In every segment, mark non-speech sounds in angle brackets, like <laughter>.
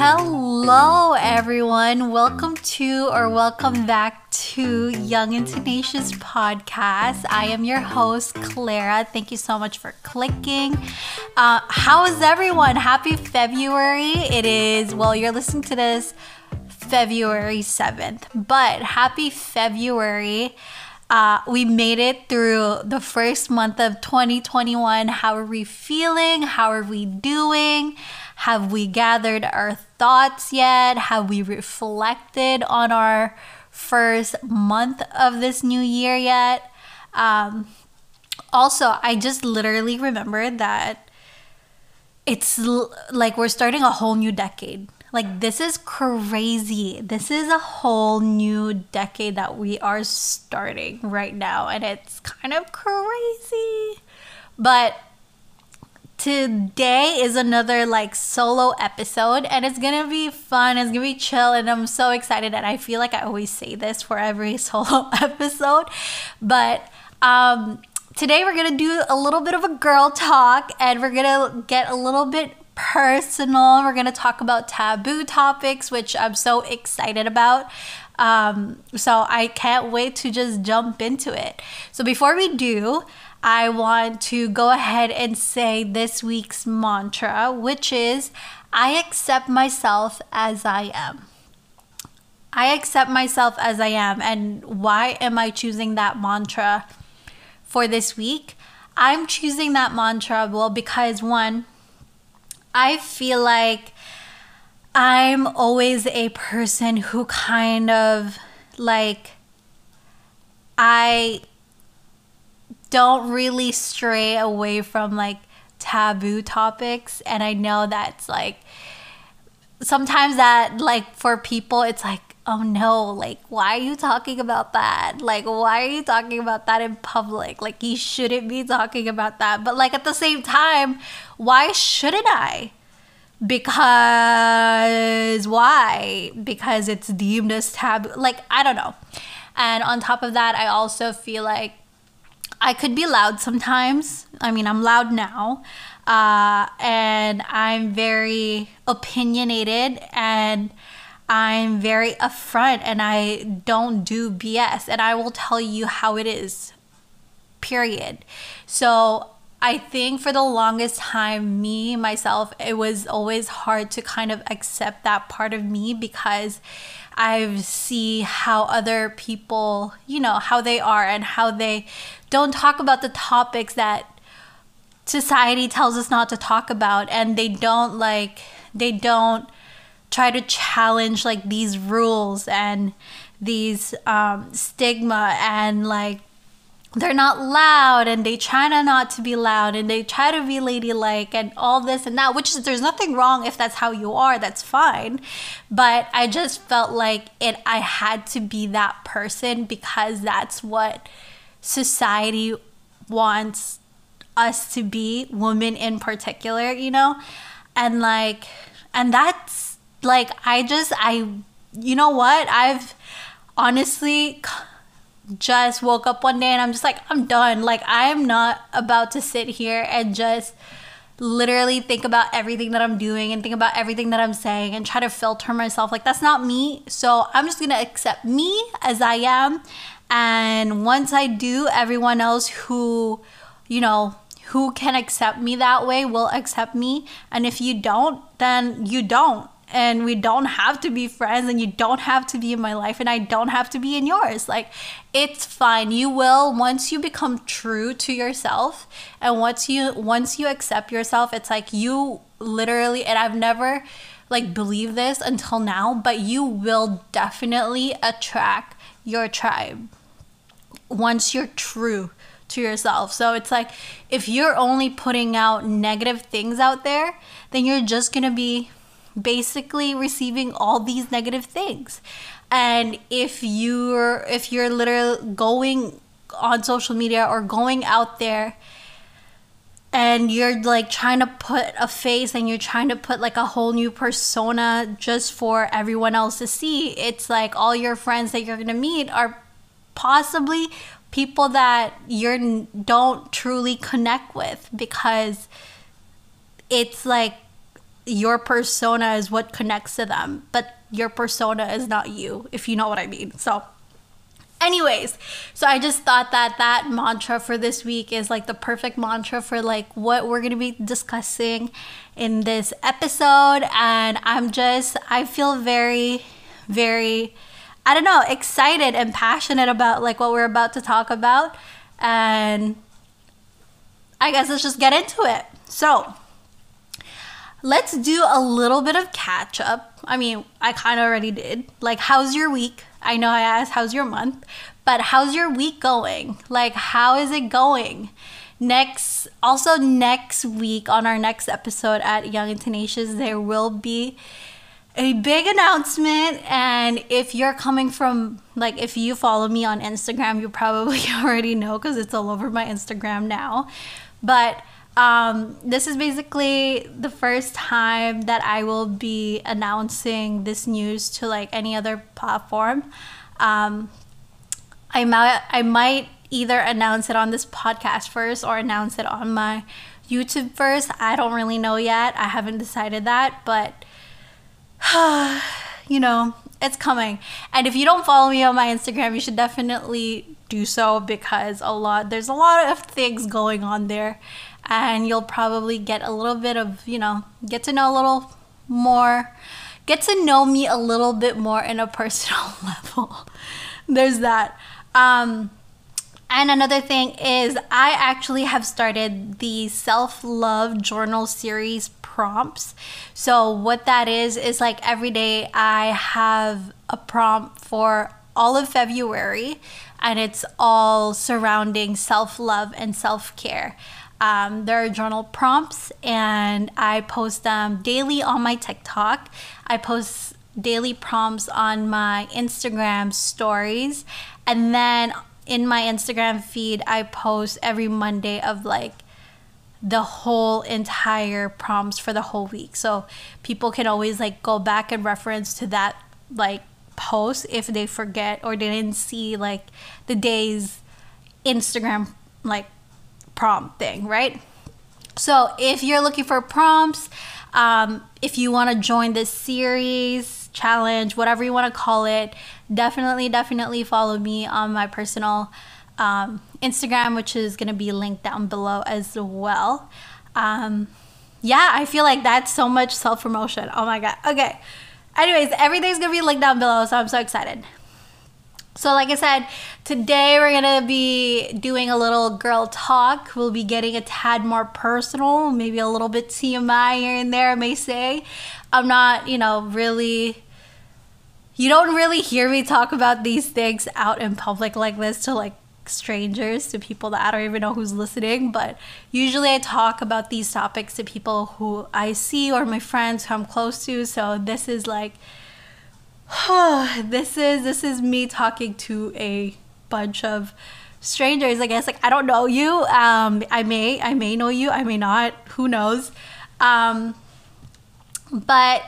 Hello, everyone. Welcome to or welcome back to Young and Tenacious podcast. I am your host, Clara. Thank you so much for clicking. Uh, how is everyone? Happy February. It is, well, you're listening to this February 7th, but happy February. Uh, we made it through the first month of 2021. How are we feeling? How are we doing? Have we gathered our thoughts yet? Have we reflected on our first month of this new year yet? Um, also, I just literally remembered that it's l- like we're starting a whole new decade. Like, this is crazy. This is a whole new decade that we are starting right now, and it's kind of crazy. But today is another like solo episode and it's gonna be fun it's gonna be chill and i'm so excited and i feel like i always say this for every <laughs> solo episode but um today we're gonna do a little bit of a girl talk and we're gonna get a little bit personal we're gonna talk about taboo topics which i'm so excited about um, so i can't wait to just jump into it so before we do I want to go ahead and say this week's mantra, which is I accept myself as I am. I accept myself as I am. And why am I choosing that mantra for this week? I'm choosing that mantra, well, because one, I feel like I'm always a person who kind of like, I don't really stray away from like taboo topics. And i know that's like sometimes that like for people it's like oh no like why are you talking about that? Like why are you talking about that in public? Like you shouldn't be talking about that. But like at the same time why shouldn't i because why because it's deemed as taboo like i don't know and on top of that i also feel like I could be loud sometimes. I mean, I'm loud now. Uh, and I'm very opinionated and I'm very upfront and I don't do BS and I will tell you how it is. Period. So I think for the longest time, me, myself, it was always hard to kind of accept that part of me because I see how other people, you know, how they are and how they don't talk about the topics that society tells us not to talk about. And they don't like they don't try to challenge like these rules and these um, stigma and like they're not loud and they try not to be loud and they try to be ladylike and all this and that which is there's nothing wrong if that's how you are that's fine. But i just felt like it i had to be that person because that's what society wants us to be women in particular you know? And like and that's like i just i you know what? I've honestly just woke up one day and I'm just like, I'm done. Like, I'm not about to sit here and just literally think about everything that I'm doing and think about everything that I'm saying and try to filter myself. Like, that's not me. So, I'm just gonna accept me as I am. And once I do, everyone else who, you know, who can accept me that way will accept me. And if you don't, then you don't and we don't have to be friends and you don't have to be in my life and I don't have to be in yours. Like it's fine. You will once you become true to yourself and once you once you accept yourself, it's like you literally and I've never like believed this until now, but you will definitely attract your tribe once you're true to yourself. So it's like if you're only putting out negative things out there, then you're just going to be basically receiving all these negative things. And if you're if you're literally going on social media or going out there and you're like trying to put a face and you're trying to put like a whole new persona just for everyone else to see it's like all your friends that you're going to meet are possibly people that you don't truly connect with because it's like your persona is what connects to them, but your persona is not you, if you know what I mean. So, anyways so i just thought that that mantra for this week is like the perfect mantra for like what we're going to be discussing in this episode and i'm just i feel very very i don't know excited and passionate about like what we're about to talk about and i guess let's just get into it so let's do a little bit of catch up i mean i kind of already did like how's your week I know I asked, how's your month? But how's your week going? Like, how is it going? Next, also next week on our next episode at Young and Tenacious, there will be a big announcement. And if you're coming from, like, if you follow me on Instagram, you probably <laughs> already know because it's all over my Instagram now. But um, this is basically the first time that I will be announcing this news to like any other platform. Um, I might I might either announce it on this podcast first or announce it on my YouTube first. I don't really know yet. I haven't decided that, but <sighs> you know, it's coming. And if you don't follow me on my Instagram, you should definitely do so because a lot there's a lot of things going on there and you'll probably get a little bit of, you know, get to know a little more, get to know me a little bit more in a <laughs> personal <laughs> level. There's that. Um, and another thing is, I actually have started the self love journal series prompts. So, what that is, is like every day I have a prompt for all of February, and it's all surrounding self love and self care. Um, there are journal prompts, and I post them daily on my TikTok. I post daily prompts on my Instagram stories, and then in my Instagram feed, I post every Monday of like the whole entire prompts for the whole week. So people can always like go back and reference to that like post if they forget or they didn't see like the day's Instagram like prompt thing, right? So if you're looking for prompts, um, if you want to join this series, challenge, whatever you want to call it, definitely, definitely follow me on my personal um, Instagram, which is going to be linked down below as well. Um, yeah, I feel like that's so much self promotion. Oh my God. Okay. Anyways, everything's going to be linked down below, so I'm so excited. So, like I said, today we're gonna be doing a little girl talk. We'll be getting a tad more personal, maybe a little bit TMI here and there, I may say. I'm not, you know, really. You don't really hear me talk about these things out in public like this to like strangers, to people that I don't even know who's listening. But usually I talk about these topics to people who I see or my friends who I'm close to. So this is like <sighs> this is this is me talking to a bunch of strangers. I guess like I don't know you. Um, I may I may know you. I may not. Who knows? Um, but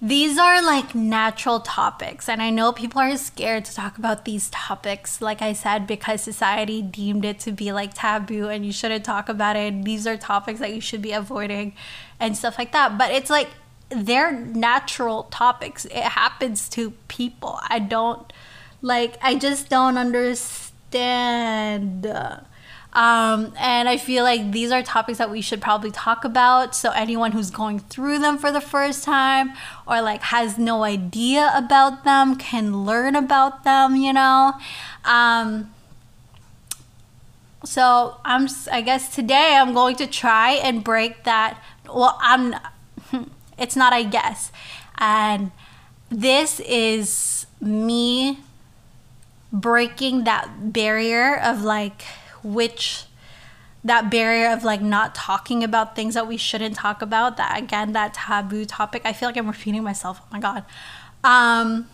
these are like natural topics and i know people are scared to talk about these topics like i said because society deemed it to be like taboo and you shouldn't talk about it these are topics that you should be avoiding and stuff like that but it's like they're natural topics. It happens to people. I don't like I just don't understand. Um, and I feel like these are topics that we should probably talk about. So anyone who's going through them for the first time or like has no idea about them can learn about them, you know. Um, so I'm I guess today I'm going to try and break that well I'm <laughs> it's not I guess. And this is me breaking that barrier of like which that barrier of like not talking about things that we shouldn't talk about that again that taboo topic. I feel like i'm repeating myself. Oh my god. Um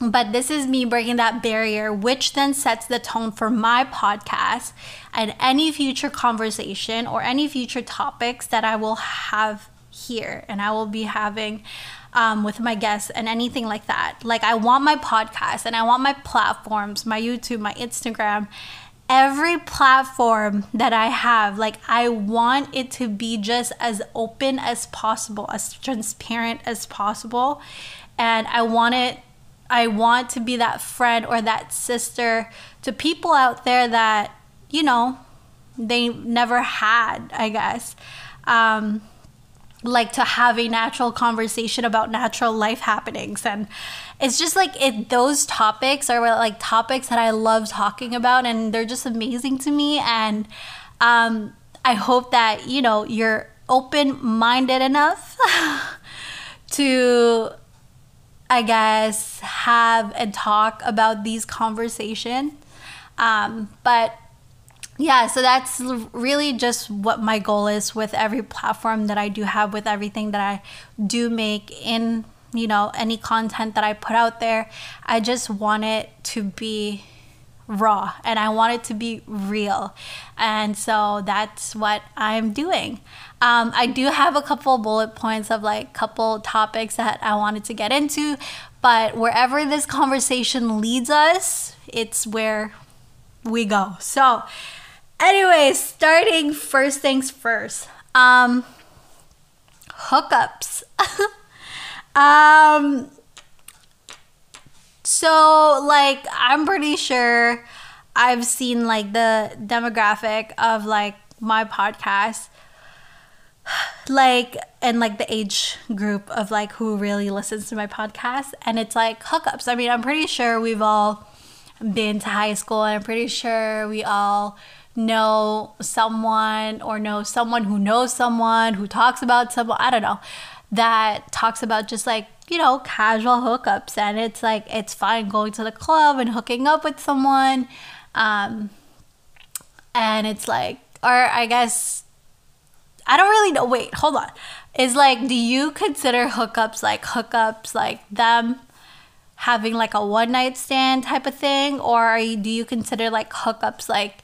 but this is me breaking that barrier which then sets the tone for my podcast and any future conversation or any future topics that i will have here and I will be having um, with my guests and anything like that. Like, I want my podcast and I want my platforms, my YouTube, my Instagram, every platform that I have, like I want it to be just as open as possible, as transparent as possible. And I want it I want to be that friend or that sister to people out there that, you know, they never had, I guess. Um, like to have a natural conversation about natural life happenings. And it's just like it those topics are like topics that I love talking about and they're just amazing to me. And um, I hope that you know you're open minded enough <laughs> to I guess have and talk about these conversations. Um, but yeah, so that's really just what my goal is with every platform that I do have, with everything that I do make in, you know, any content that I put out there. I just want it to be raw and I want it to be real. And so that's what I'm doing. Um, I do have a couple bullet points of like couple topics that I wanted to get into, but wherever this conversation leads us, it's where we go. So, Anyways, starting first things first. Um hookups. <laughs> um so like I'm pretty sure I've seen like the demographic of like my podcast <sighs> like and like the age group of like who really listens to my podcast and it's like hookups. I mean, I'm pretty sure we've all been to high school and I'm pretty sure we all know someone or know someone who knows someone who talks about someone, I don't know, that talks about just like, you know, casual hookups. And it's like, it's fine going to the club and hooking up with someone. Um, and it's like, or I guess, I don't really know. Wait, hold on. Is like, do you consider hookups like hookups, like them having like a one night stand type of thing? Or you, do you consider like hookups like,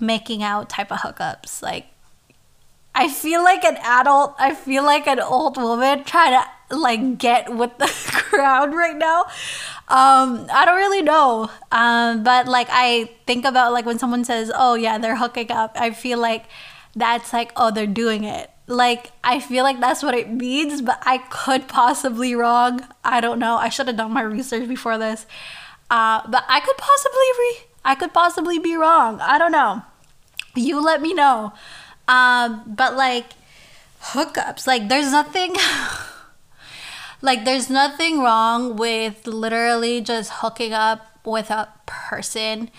making out type of hookups. Like, I feel like an adult, I feel like an old woman trying to like get with the <laughs> crowd right now. Um, I don't really know. Um, but like I think about like when someone says, "Oh yeah, they're hooking up," I feel like that's like, "Oh, they're doing it." Like I feel like that's what it means, but I could possibly wrong. I don't know. I should have done my research before this. Uh, but I could possibly re- I could possibly be wrong. I don't know you let me know. Um, but like hookups, like there's nothing <laughs> like there's nothing wrong with literally just hooking up with a person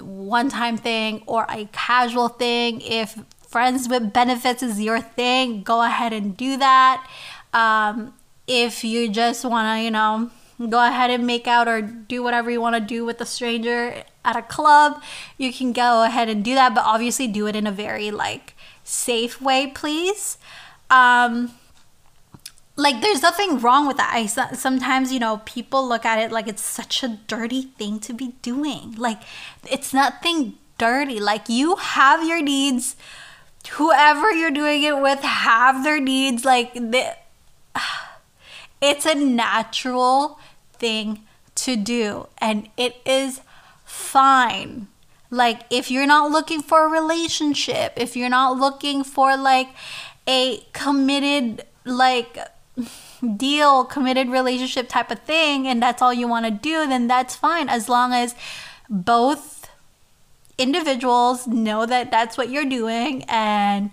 one time thing or a casual thing if friends with benefits is your thing go ahead and do that um, if you just want to you know go ahead and make out or do whatever you want to do with a stranger at a club, you can go ahead and do that, but obviously do it in a very like safe way, please. Um, like there's nothing wrong with that. I sometimes you know people look at it like it's such a dirty thing to be doing. Like it's nothing dirty. Like you have your needs. Whoever you're doing it with have their needs. Like the, <sighs> it's a natural thing to do, and it is fine. Like, if you're not looking for a relationship, if you're not looking for like a committed, like, deal, committed relationship type of thing, and that's all you want to do, then that's fine as long as both individuals know that that's what you're doing and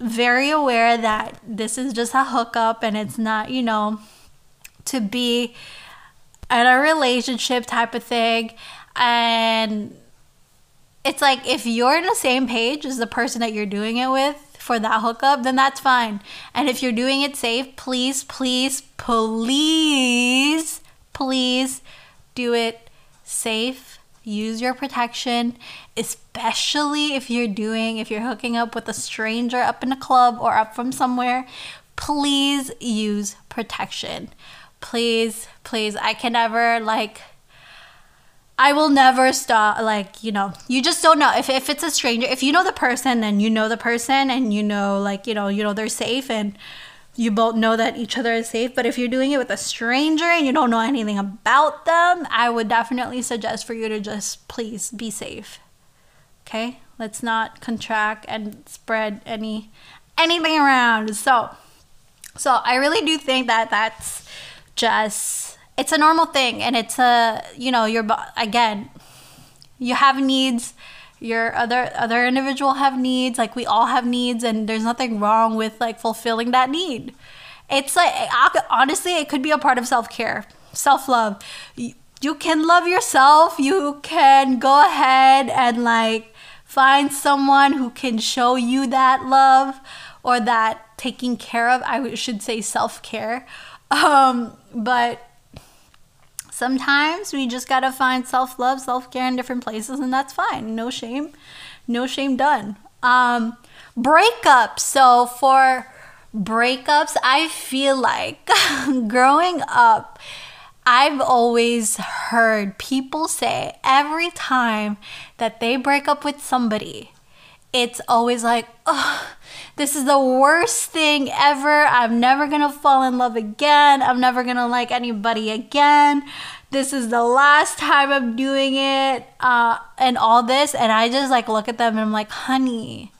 very aware that this is just a hookup and it's not, you know, to be in a relationship type of thing. And it's like if you're in the same page as the person that you're doing it with for that hookup, then that's fine. And if you're doing it safe, please, please, please, please do it safe. Use your protection, especially if you're doing, if you're hooking up with a stranger up in a club or up from somewhere. Please use protection. Please, please. I can never like I will never stop. Like, you know, you just don't know. If, if it's a stranger, if you know the person and you know the person and you know, like, you know, you know, they're safe and you both know that each other is safe. But if you're doing it with a stranger and you don't know anything about them, I would definitely suggest for you to just please be safe. Okay? Let's not contract and spread any anything around. So so I really do think that that's just it's a normal thing and it's a you know your again you have needs your other other individual have needs like we all have needs and there's nothing wrong with like fulfilling that need. It's like honestly it could be a part of self-care self-love. You, you can love yourself you can go ahead and like find someone who can show you that love or that taking care of i should say self-care. Um, but sometimes we just gotta find self love, self care in different places, and that's fine. No shame, no shame done. Um, breakups. So for breakups, I feel like <laughs> growing up, I've always heard people say every time that they break up with somebody, it's always like, oh, this is the worst thing ever. I'm never gonna fall in love again. I'm never gonna like anybody again. This is the last time I'm doing it, uh, and all this. And I just like look at them and I'm like, honey,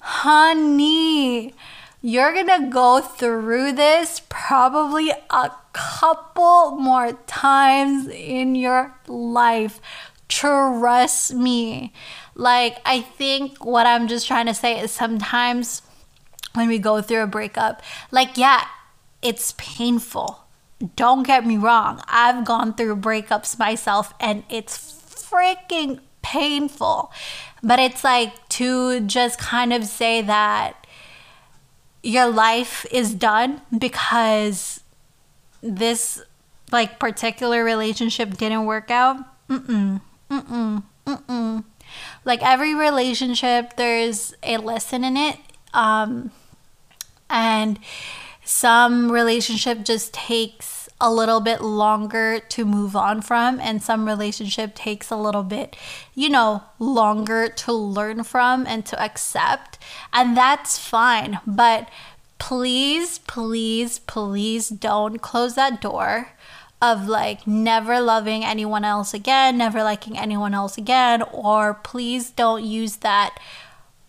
honey, you're gonna go through this probably a couple more times in your life. Trust me. Like, I think what I'm just trying to say is sometimes when we go through a breakup, like, yeah, it's painful. Don't get me wrong. I've gone through breakups myself and it's freaking painful. But it's like to just kind of say that your life is done because this like particular relationship didn't work out. Mm-mm. Mm-mm. Like every relationship there's a lesson in it um and some relationship just takes a little bit longer to move on from and some relationship takes a little bit you know longer to learn from and to accept and that's fine. But please please please don't close that door of like never loving anyone else again, never liking anyone else again, or please don't use that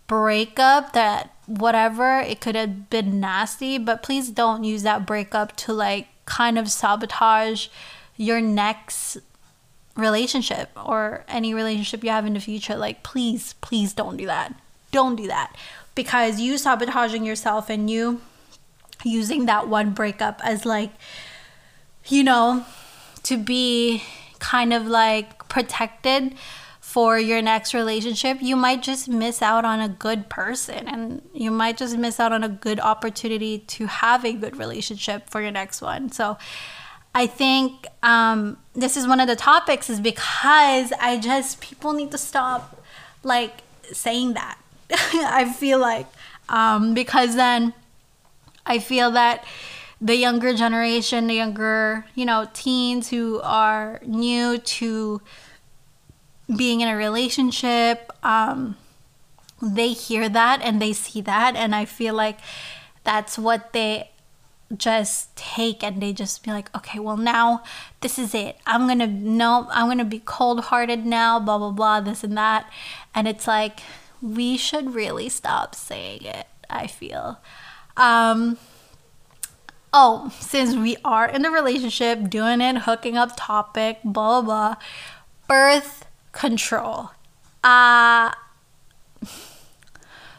breakup that whatever it could have been nasty, but please don't use that breakup to like kind of sabotage your next relationship or any relationship you have in the future. Like, please, please don't do that. Don't do that because you sabotaging yourself and you using that one breakup as like you know, to be kind of like protected for your next relationship, you might just miss out on a good person and you might just miss out on a good opportunity to have a good relationship for your next one. So, I think um, this is one of the topics, is because I just, people need to stop like saying that. <laughs> I feel like, um, because then I feel that the younger generation, the younger, you know, teens who are new to being in a relationship, um, they hear that and they see that. And I feel like that's what they just take and they just be like, okay, well, now this is it. I'm going to, no, I'm going to be cold hearted now, blah, blah, blah, this and that. And it's like, we should really stop saying it, I feel. Um, oh, since we are in a relationship, doing it, hooking up topic, blah, blah, blah, birth control. Uh,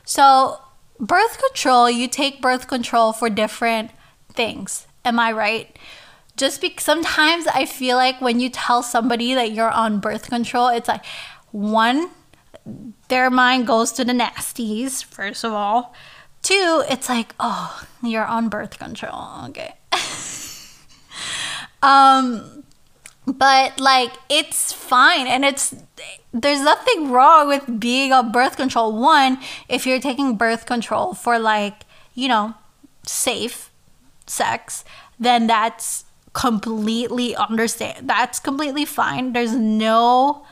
so, birth control, you take birth control for different things. Am I right? Just because sometimes I feel like when you tell somebody that you're on birth control, it's like one, their mind goes to the nasties, first of all. Two, it's like, oh, you're on birth control. Okay. <laughs> um but like it's fine and it's there's nothing wrong with being on birth control. One, if you're taking birth control for like, you know, safe sex, then that's completely understand that's completely fine. There's no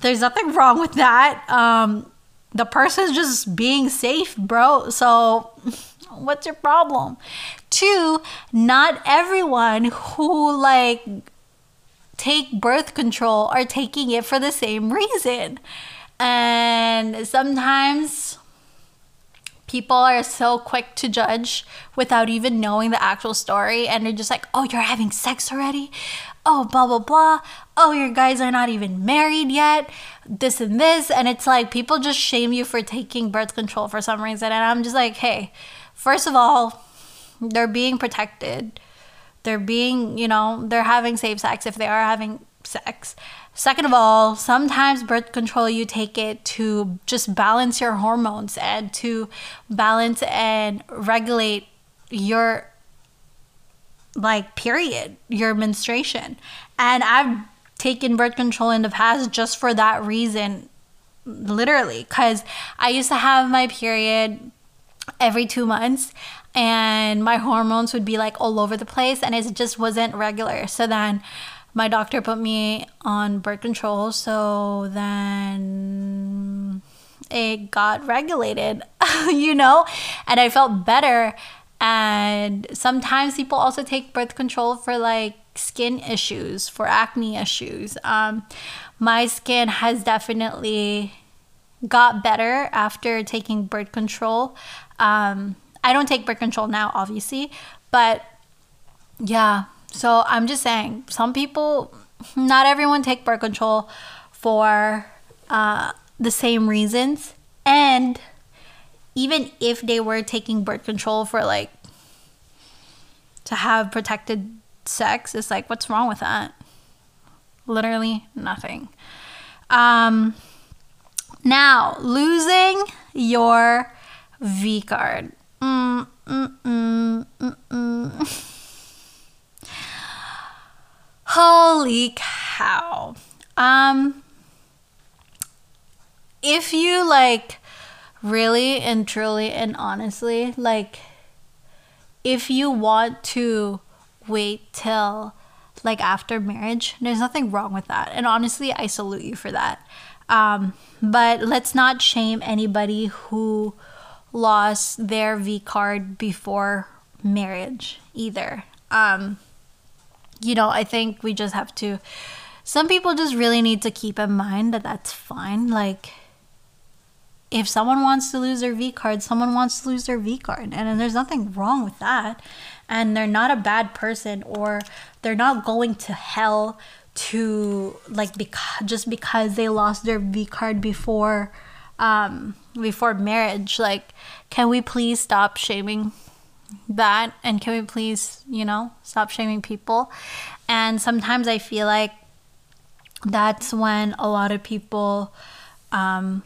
there's nothing wrong with that. Um the person's just being safe, bro. So, what's your problem? Two, not everyone who like take birth control are taking it for the same reason. And sometimes people are so quick to judge without even knowing the actual story and they're just like oh you're having sex already oh blah blah blah oh your guys are not even married yet this and this and it's like people just shame you for taking birth control for some reason and i'm just like hey first of all they're being protected they're being you know they're having safe sex if they are having sex Second of all, sometimes birth control you take it to just balance your hormones and to balance and regulate your like period, your menstruation. And I've taken birth control in the past just for that reason literally cuz I used to have my period every 2 months and my hormones would be like all over the place and it just wasn't regular. So then my doctor put me on birth control so then it got regulated <laughs> you know and i felt better and sometimes people also take birth control for like skin issues for acne issues um, my skin has definitely got better after taking birth control um, i don't take birth control now obviously but yeah so I'm just saying, some people, not everyone take birth control for uh, the same reasons. And even if they were taking birth control for like to have protected sex, is like, what's wrong with that? Literally nothing. Um, now, losing your V card. Mm, mm, mm. Holy cow. Um if you like really and truly and honestly like if you want to wait till like after marriage, there's nothing wrong with that. And honestly, I salute you for that. Um, but let's not shame anybody who lost their V card before marriage either. Um, you know, I think we just have to. Some people just really need to keep in mind that that's fine. Like, if someone wants to lose their V card, someone wants to lose their V card. And there's nothing wrong with that. And they're not a bad person or they're not going to hell to like because just because they lost their V card before um before marriage. Like can we please stop shaming that? And can we please you know stop shaming people? And sometimes i feel like that's when a lot of people um,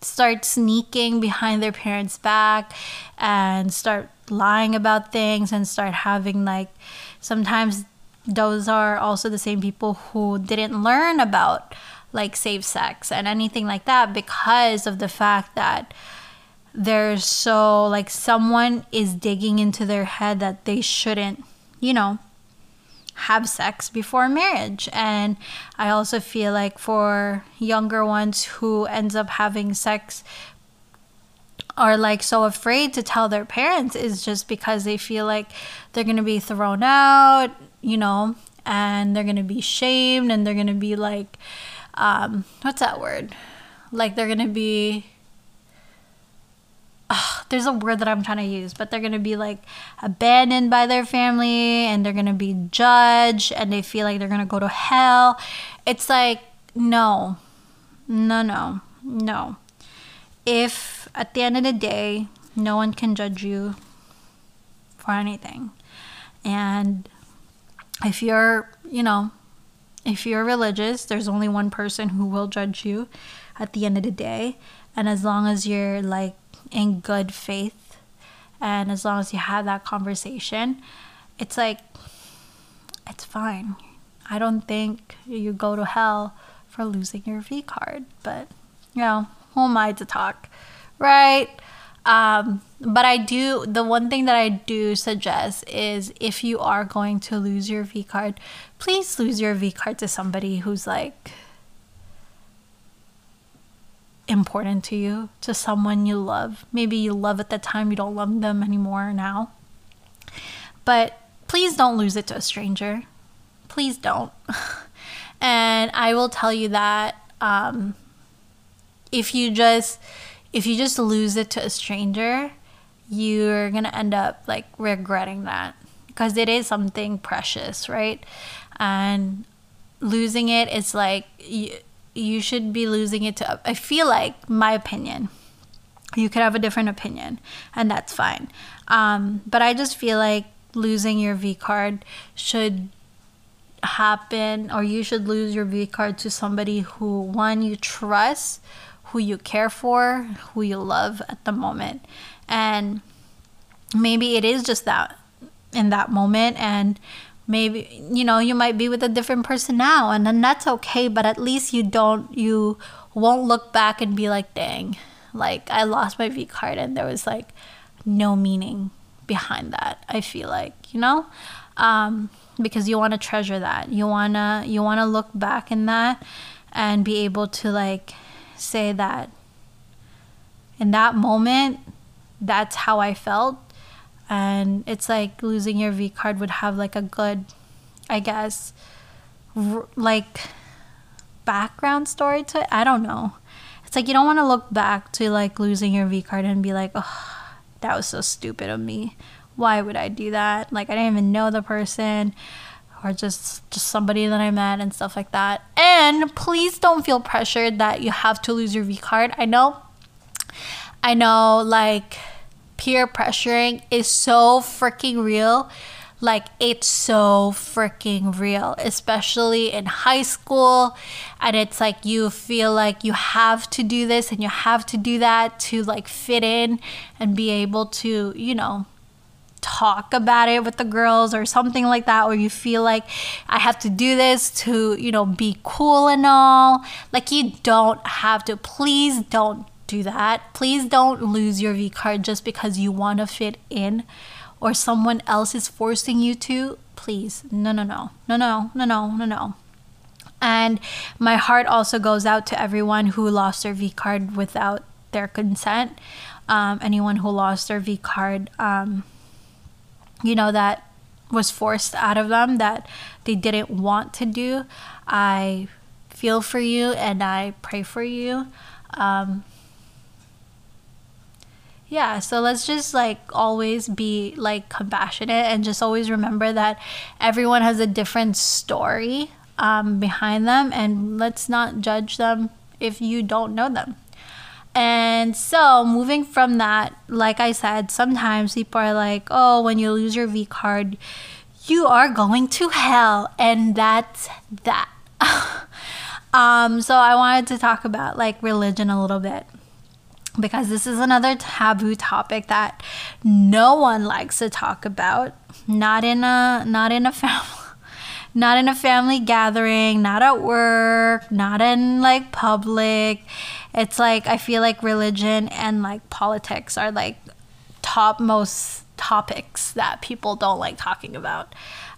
start sneaking behind their parents back and start lying about things and start having like sometimes those are also the same people who didn't learn about like safe sex and anything like that because of the fact that they're so like someone is digging into their head that they shouldn't, you know, have sex before marriage. And I also feel like for younger ones who ends up having sex are like so afraid to tell their parents is just because they feel like they're going to be thrown out, you know, and they're going to be shamed and they're going to be like um what's that word? Like they're going to be ugh, there's a word that I'm trying to use, but they're gonna be like abandoned by their family and they're gonna be judged and they feel like they're gonna go to hell. It's like, no, no, no, no. If at the end of the day, no one can judge you for anything. And if you're, you know, if you're religious, there's only one person who will judge you at the end of the day. And as long as you're like in good faith and as long as you have that conversation it's like it's fine i don't think you go to hell for losing your v card but you know who am i to talk right um, but I do, the one thing that I do suggest is if you are going to lose your V card, please lose your V card to somebody who's like important to you, to someone you love. Maybe you love at the time, you don't love them anymore now. But please don't lose it to a stranger. Please don't. <laughs> and I will tell you that um, if you just if you just lose it to a stranger, you're gonna end up like regretting that because it is something precious, right? And losing it is like you, you should be losing it to. I feel like my opinion. You could have a different opinion, and that's fine. Um, but I just feel like losing your V card should happen, or you should lose your V card to somebody who one you trust, who you care for, who you love at the moment. And maybe it is just that in that moment and maybe you know you might be with a different person now and then that's okay but at least you don't you won't look back and be like dang like i lost my v card and there was like no meaning behind that i feel like you know um, because you want to treasure that you want to you want to look back in that and be able to like say that in that moment, that's how I felt. And it's like losing your V card would have like a good, I guess, r- like background story to it. I don't know. It's like you don't want to look back to like losing your V card and be like, oh, that was so stupid of me. Why would I do that? Like I didn't even know the person or just just somebody that I met and stuff like that. And please don't feel pressured that you have to lose your V card. I know I know like peer pressuring is so freaking real. Like it's so freaking real, especially in high school. And it's like you feel like you have to do this and you have to do that to like fit in and be able to, you know, talk about it with the girls or something like that or you feel like I have to do this to, you know, be cool and all. Like you don't have to. Please don't do that. Please don't lose your V card just because you want to fit in or someone else is forcing you to. Please. No, no, no. No, no. No, no. No, no. And my heart also goes out to everyone who lost their V card without their consent. Um, anyone who lost their V card um, you know, that was forced out of them that they didn't want to do. I feel for you and I pray for you. Um, yeah, so let's just like always be like compassionate and just always remember that everyone has a different story um, behind them, and let's not judge them if you don't know them. And so, moving from that, like I said, sometimes people are like, oh, when you lose your V card, you are going to hell. And that's that. <laughs> um, so, I wanted to talk about like religion a little bit because this is another taboo topic that no one likes to talk about not in a not in a <laughs> family not in a family gathering not at work not in like public it's like I feel like religion and like politics are like top most topics that people don't like talking about.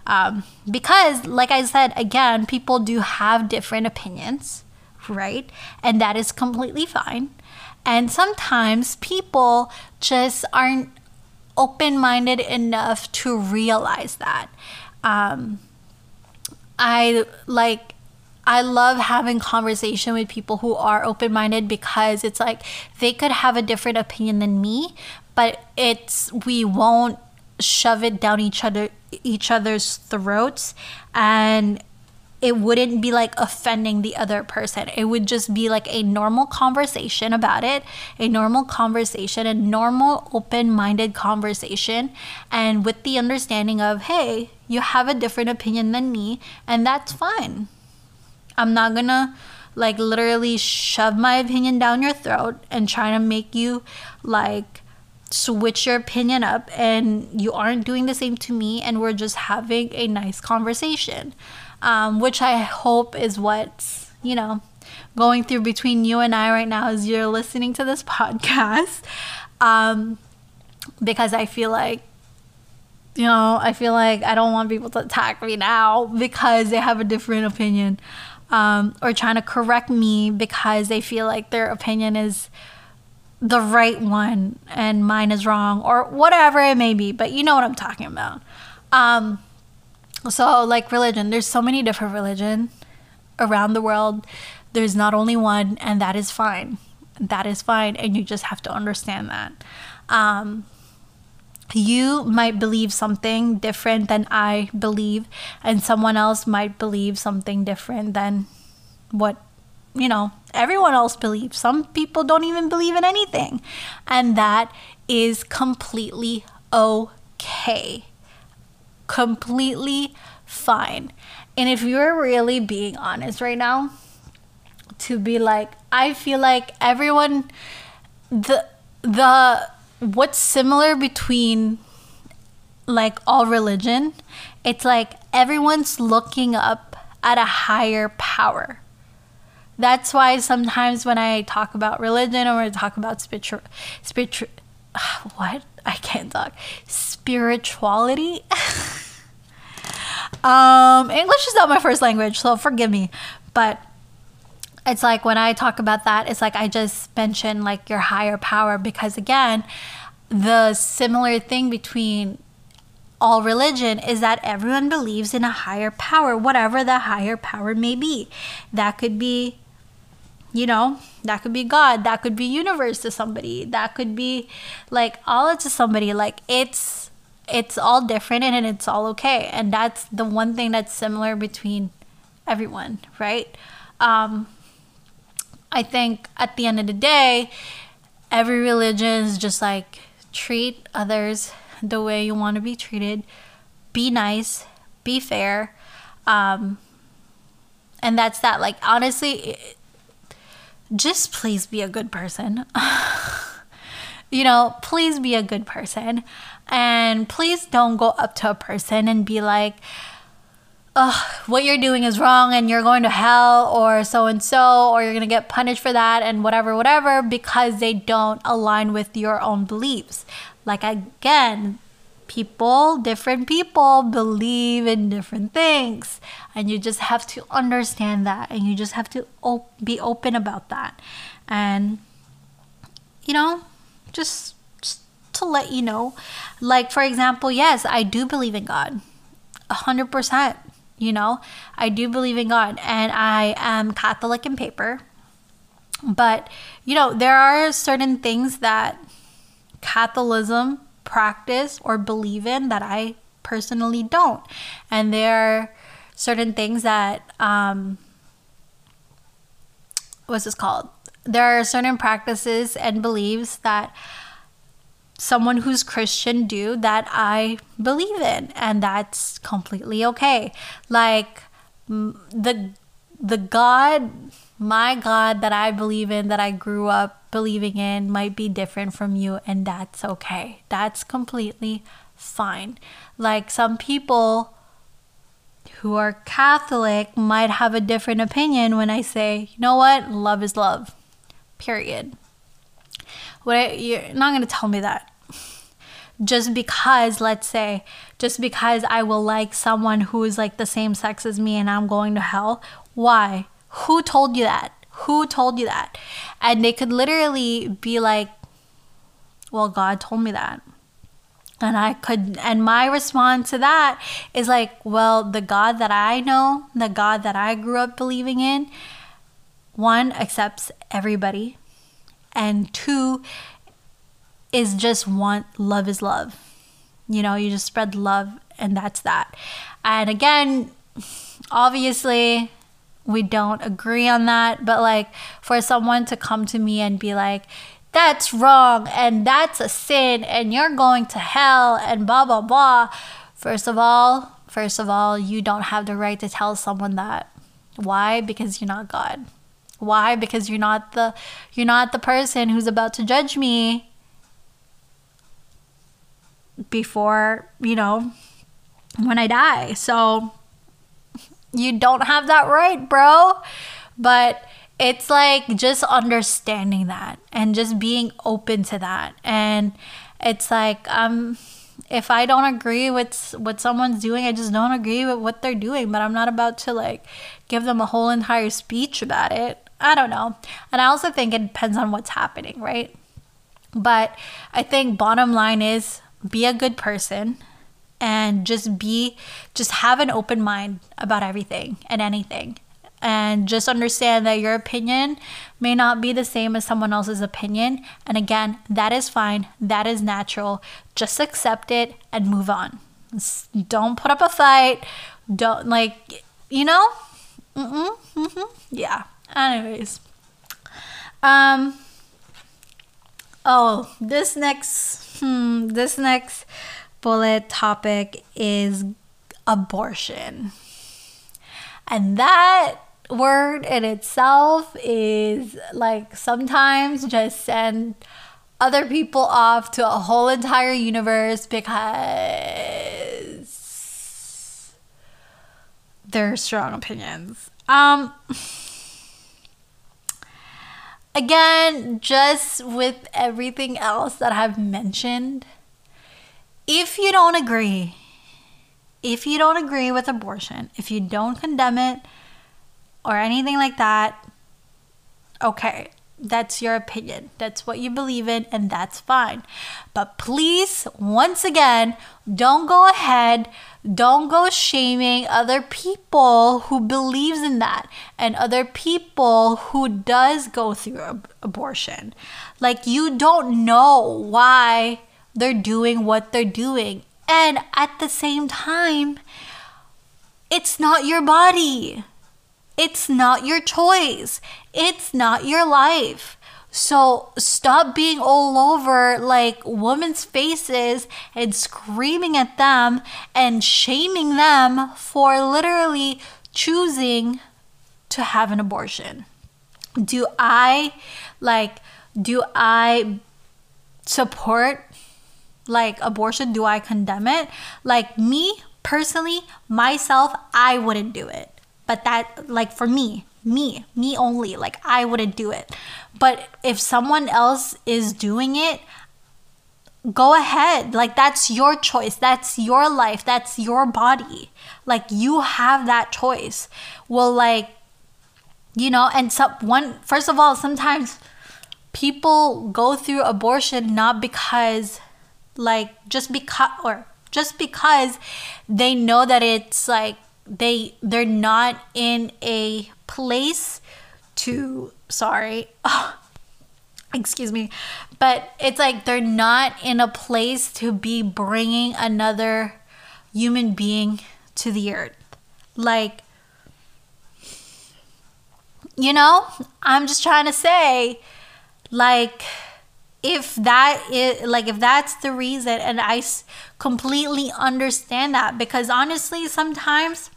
Um, because, like I said, again, people do have different opinions, right? And that is completely fine. And sometimes people just aren't open minded enough to realize that. Um, I like I love having conversation with people who are open-minded because it's like they could have a different opinion than me, but it's we won't shove it down each other each other's throats. And it wouldn't be like offending the other person. It would just be like a normal conversation about it, a normal conversation, a normal open minded conversation, and with the understanding of, hey, you have a different opinion than me, and that's fine. I'm not gonna like literally shove my opinion down your throat and try to make you like switch your opinion up and you aren't doing the same to me and we're just having a nice conversation um, which i hope is what's you know going through between you and i right now as you're listening to this <laughs> podcast. Um, because i feel like you know i feel like i don't want people to attack me now because they have a different opinion um, or trying to correct me because they feel like their opinion is the right one and mine is wrong or whatever it may be. But you know what i'm talking about. Um, so like religion there's so many different religion around the world there's not only one and that is fine that is fine. And you just have to understand that. Um, you might believe something different than I believe, and someone else might believe something different than what, you know, everyone else believes. Some people don't even believe in anything, and that is completely okay. Completely fine. And if you're really being honest right now, to be like, I feel like everyone, the, the, what's similar between like all religion, it's like everyone's looking up at a higher power. That's why sometimes when I talk about religion or I talk about spiritual, spiritual, <sighs> what I can't talk, spirituality. <laughs> um, English is not my first language, so forgive me, but it's like when I talk about that, it's like I just mention like your higher power because again, the similar thing between all religion is that everyone believes in a higher power, whatever the higher power may be. That could be, you know, that could be God, that could be universe to somebody, that could be like Allah to somebody. Like it's it's all different and it's all okay. And that's the one thing that's similar between everyone, right? Um, I think at the end of the day, every religion is just like treat others the way you want to be treated, be nice, be fair. Um, and that's that. Like, honestly, just please be a good person. <laughs> you know, please be a good person. And please don't go up to a person and be like, what you're doing is wrong and you're going to hell or so and so or you're going to get punished for that and whatever whatever because they don't align with your own beliefs. Like again people different people believe in different things and you just have to understand that and you just have to op- be open about that. And you know just to let you know like for example yes i do believe in god 100% you know, I do believe in God and I am Catholic in paper. But, you know, there are certain things that Catholicism practice or believe in that I personally don't. And there are certain things that, um, what's this called? There are certain practices and beliefs that someone who's Christian do that I believe in, and that's completely okay. Like the the God, my God that I believe in, that I grew up believing in, might be different from you, and that's okay. That's completely fine. Like some people who are Catholic might have a different opinion when I say, you know what, love is love, period. What I, you're not going to tell me that just because, let's say, just because I will like someone who is like the same sex as me and I'm going to hell. Why? Who told you that? Who told you that? And they could literally be like, well, God told me that. And I could, and my response to that is like, well, the God that I know, the God that I grew up believing in, one accepts everybody, and two is just want love is love. You know, you just spread love and that's that. And again, obviously, we don't agree on that, but like for someone to come to me and be like, that's wrong and that's a sin and you're going to hell and blah blah blah. First of all, first of all, you don't have the right to tell someone that. Why? Because you're not God. Why? Because you're not the you're not the person who's about to judge me before, you know, when I die. So you don't have that right, bro. But it's like just understanding that and just being open to that. And it's like, um, if I don't agree with what someone's doing, I just don't agree with what they're doing. But I'm not about to like give them a whole entire speech about it. I don't know. And I also think it depends on what's happening, right? But I think bottom line is be a good person and just be just have an open mind about everything and anything And just understand that your opinion may not be the same as someone else's opinion. And again, that is fine. That is natural. Just accept it and move on. Don't put up a fight. Don't, like, you know? Mm-mm, mm-hmm. Yeah. Anyways. Um, oh, this next, hmm, this next bullet topic is abortion. And that word in itself is like sometimes just send other people off to a whole entire universe because they're strong opinions. Um <laughs> again, just with everything else that I've mentioned, if you don't agree, if you don't agree with abortion, if you don't condemn it or anything like that, okay, that's your opinion. That's what you believe in, and that's fine. But please, once again, don't go ahead, don't go shaming other people who believes in that and other people who does go through ab- abortion. Like you don't know why they're doing what they're doing. And at the same time, it's not your body. It's not your choice. It's not your life. So stop being all over like women's faces and screaming at them and shaming them for literally choosing to have an abortion. Do I like do I support like abortion? Do I condemn it? Like me personally, myself, I wouldn't do it. But that like for me, me, me only, like I wouldn't do it. But if someone else is doing it, go ahead. Like that's your choice. That's your life. That's your body. Like you have that choice. Well, like you know, and some one first of all, sometimes people go through abortion not because like just because or just because they know that it's like they they're not in a place to sorry <laughs> excuse me but it's like they're not in a place to be bringing another human being to the earth. Like you know i'm just trying to say like if that is like if that's the reason and i completely understand that because honestly sometimes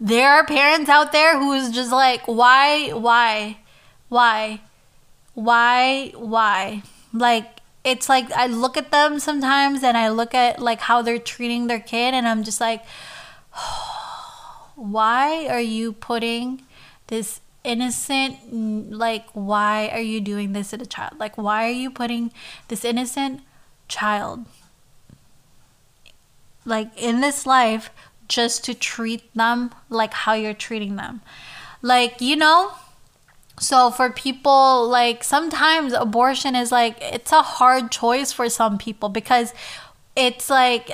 there are parents out there who's just like why why why why why? Like it's like i look at them sometimes and i look at like how they're treating their kid and i'm just like <sighs> why are you putting this innocent like why are you doing this to a child? Like why are you putting this innocent child like in this life just to treat them like how you're treating them like you know so for people like sometimes abortion is like it's a hard choice for some people because it's like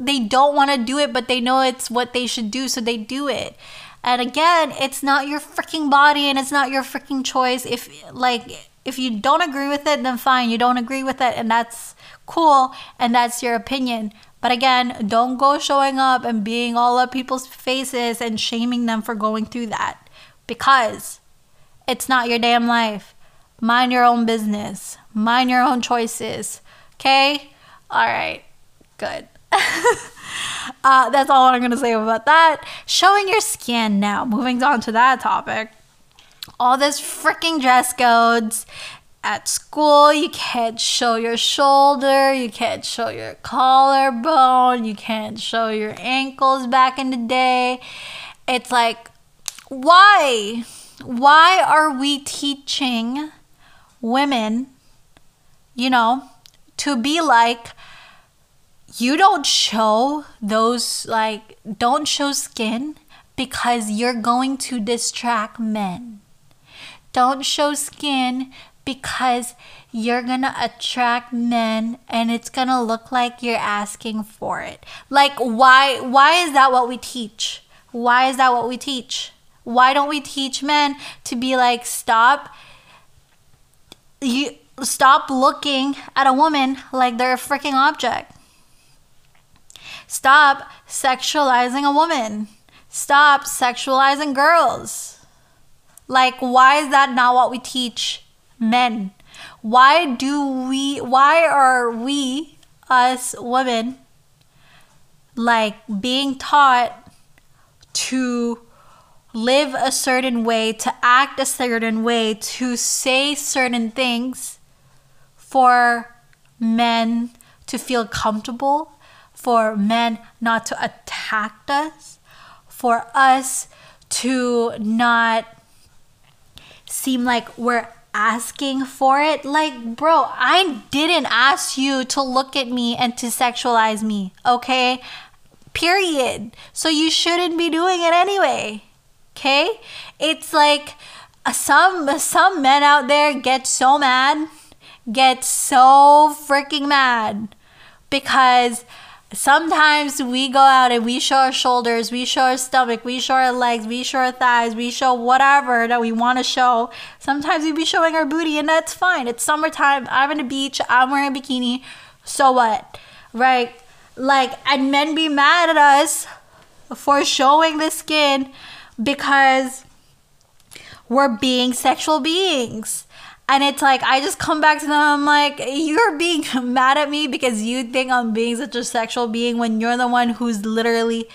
they don't want to do it but they know it's what they should do so they do it and again, it's not your freaking body and it's not your freaking choice. If like if you don't agree with it, then fine, you don't agree with it and that's cool and that's your opinion. But again, don't go showing up and being all up people's faces and shaming them for going through that because it's not your damn life. Mind your own business. Mind your own choices. Okay? All right. Good. <laughs> Uh, that's all I'm going to say about that. Showing your skin now. Moving on to that topic. All this freaking dress codes. At school, you can't show your shoulder, you can't show your collarbone, you can't show your ankles back in the day. It's like, why? Why are we teaching women, you know, to be like you don't show those like don't show skin because you're going to distract men. Don't show skin because you're to attract men and it's to look like you're asking for it. Like why why is that what we teach? Why is that what we teach? Why don't we teach men to be like, stop you stop looking at a woman like they're a freaking object. Stop sexualizing a woman. Stop sexualizing girls. Like, why is that not what we teach men? Why do we, why are we, us women, like being taught to live a certain way, to act a certain way, to say certain things for men to feel comfortable, for men not to attack us, for us to not seem like we're asking for it. Like, bro, I didn't ask you to look at me and to sexualize me, okay? Period. So you shouldn't be doing it anyway. Okay? It's like uh, some some men out there get so mad, get so freaking mad because sometimes we go out and we show our shoulders, we show our stomach, we show our legs, we show our thighs, we show whatever that we want to show. Sometimes we be showing our booty, and that's fine. It's summertime. I'm on the beach. I'm wearing a bikini. So what? Right? Like, and men be mad at us for showing the skin because we're being sexual beings. And it's like, I just come back to them. I'm like, you're being <laughs> mad at me because you think I'm being such a sexual being when you're the one who's literally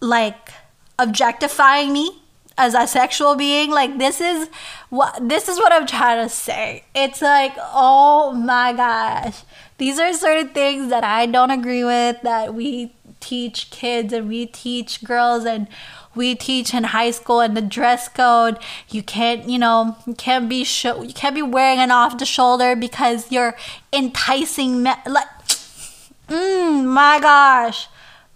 like objectifying me as a sexual being. Like, this is what this is what I'm trying to say. It's like, oh my gosh. These are certain things that I don't agree with that we teach kids and we teach girls and we teach in high school and the dress code you can't you know can't be show you can't be wearing an off the shoulder because you're enticing me- like <tsk> mm, my gosh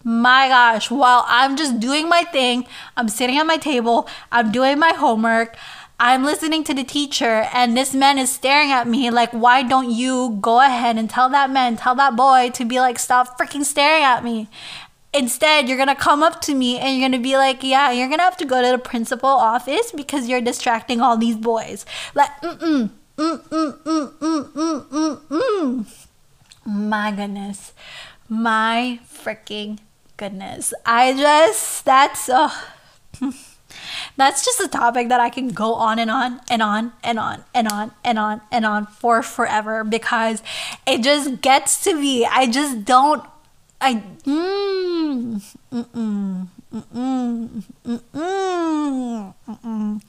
my gosh. While i'm just doing my thing i'm sitting at my table i'm doing my homework i'm listening to the teacher and this man is staring at me like why don't you go ahead and tell that man tell that boy to be like stop freaking staring at me Instead, you're gonna come up to me and you're gonna be like, "Yeah, you're gonna have to go to the principal office because you're distracting all these boys." Like, mm mm mm mm mm mm mm mm. My goodness, my freaking goodness! I just that's uh, <laughs> that's just a topic that I can go on and on and on and on and on and on and on for forever because it just gets to me. I just don't I mm, mm-mm, mm-mm.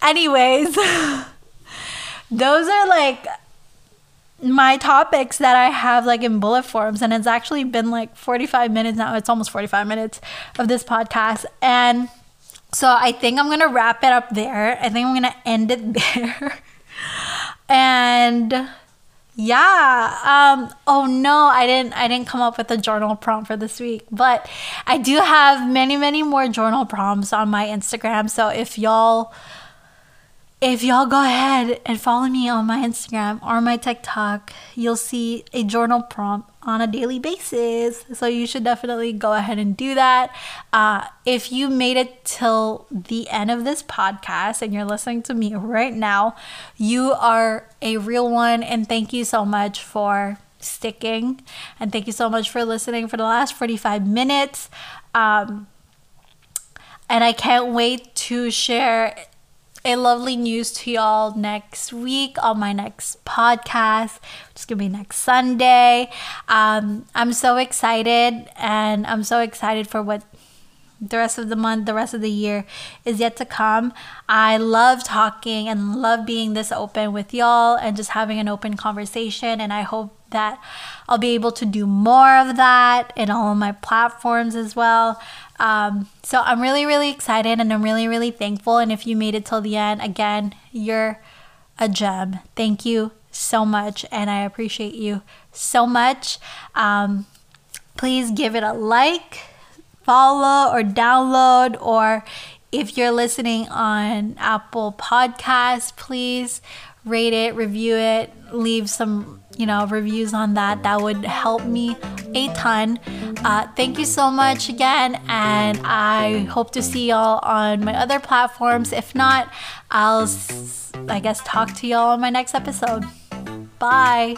Anyways, <laughs> those are like my topics that I have like in bullet forms and it's actually been like 45 minutes now. It's almost 45 minutes of this podcast and so I think I'm going to wrap it up there. I think I'm going to end it <laughs> there. and yeah. Um, oh no, I didn't I didn't come up with a journal prompt for this week, but I do have many, many more journal prompts on my Instagram. So if y'all if y'all go ahead and follow me on my Instagram or my TikTok, you'll see a journal prompt on a daily basis. So you should definitely go ahead and do that. Uh, if you made it till the end of this podcast and you're listening to me right now, you are a real one. And thank you so much for sticking. And thank you so much for listening for the last 45 minutes. Um, and I can't wait to share a lovely news to y'all next week on my next podcast, which is gonna be next Sunday. Um, I'm so excited, and I'm so excited for what the rest of the month, the rest of the year is yet to come. I love talking and love being this open with y'all and just having an open conversation. And I hope that I'll be able to do more of that in all of my platforms as well. Um, so I'm really, really excited and I'm really, really thankful. And if you made it till the end, again, you're a gem. Thank you so much. And I appreciate you so much. Um, please give it a like, follow, or download, or If you're listening on Apple Podcasts, please rate it, review it, leave some, you know, reviews on that. That would help me a ton. Uh, thank you so much again, and I hope to see y'all on my other platforms. If not, I'll, I guess, talk to y'all on my next episode. Bye.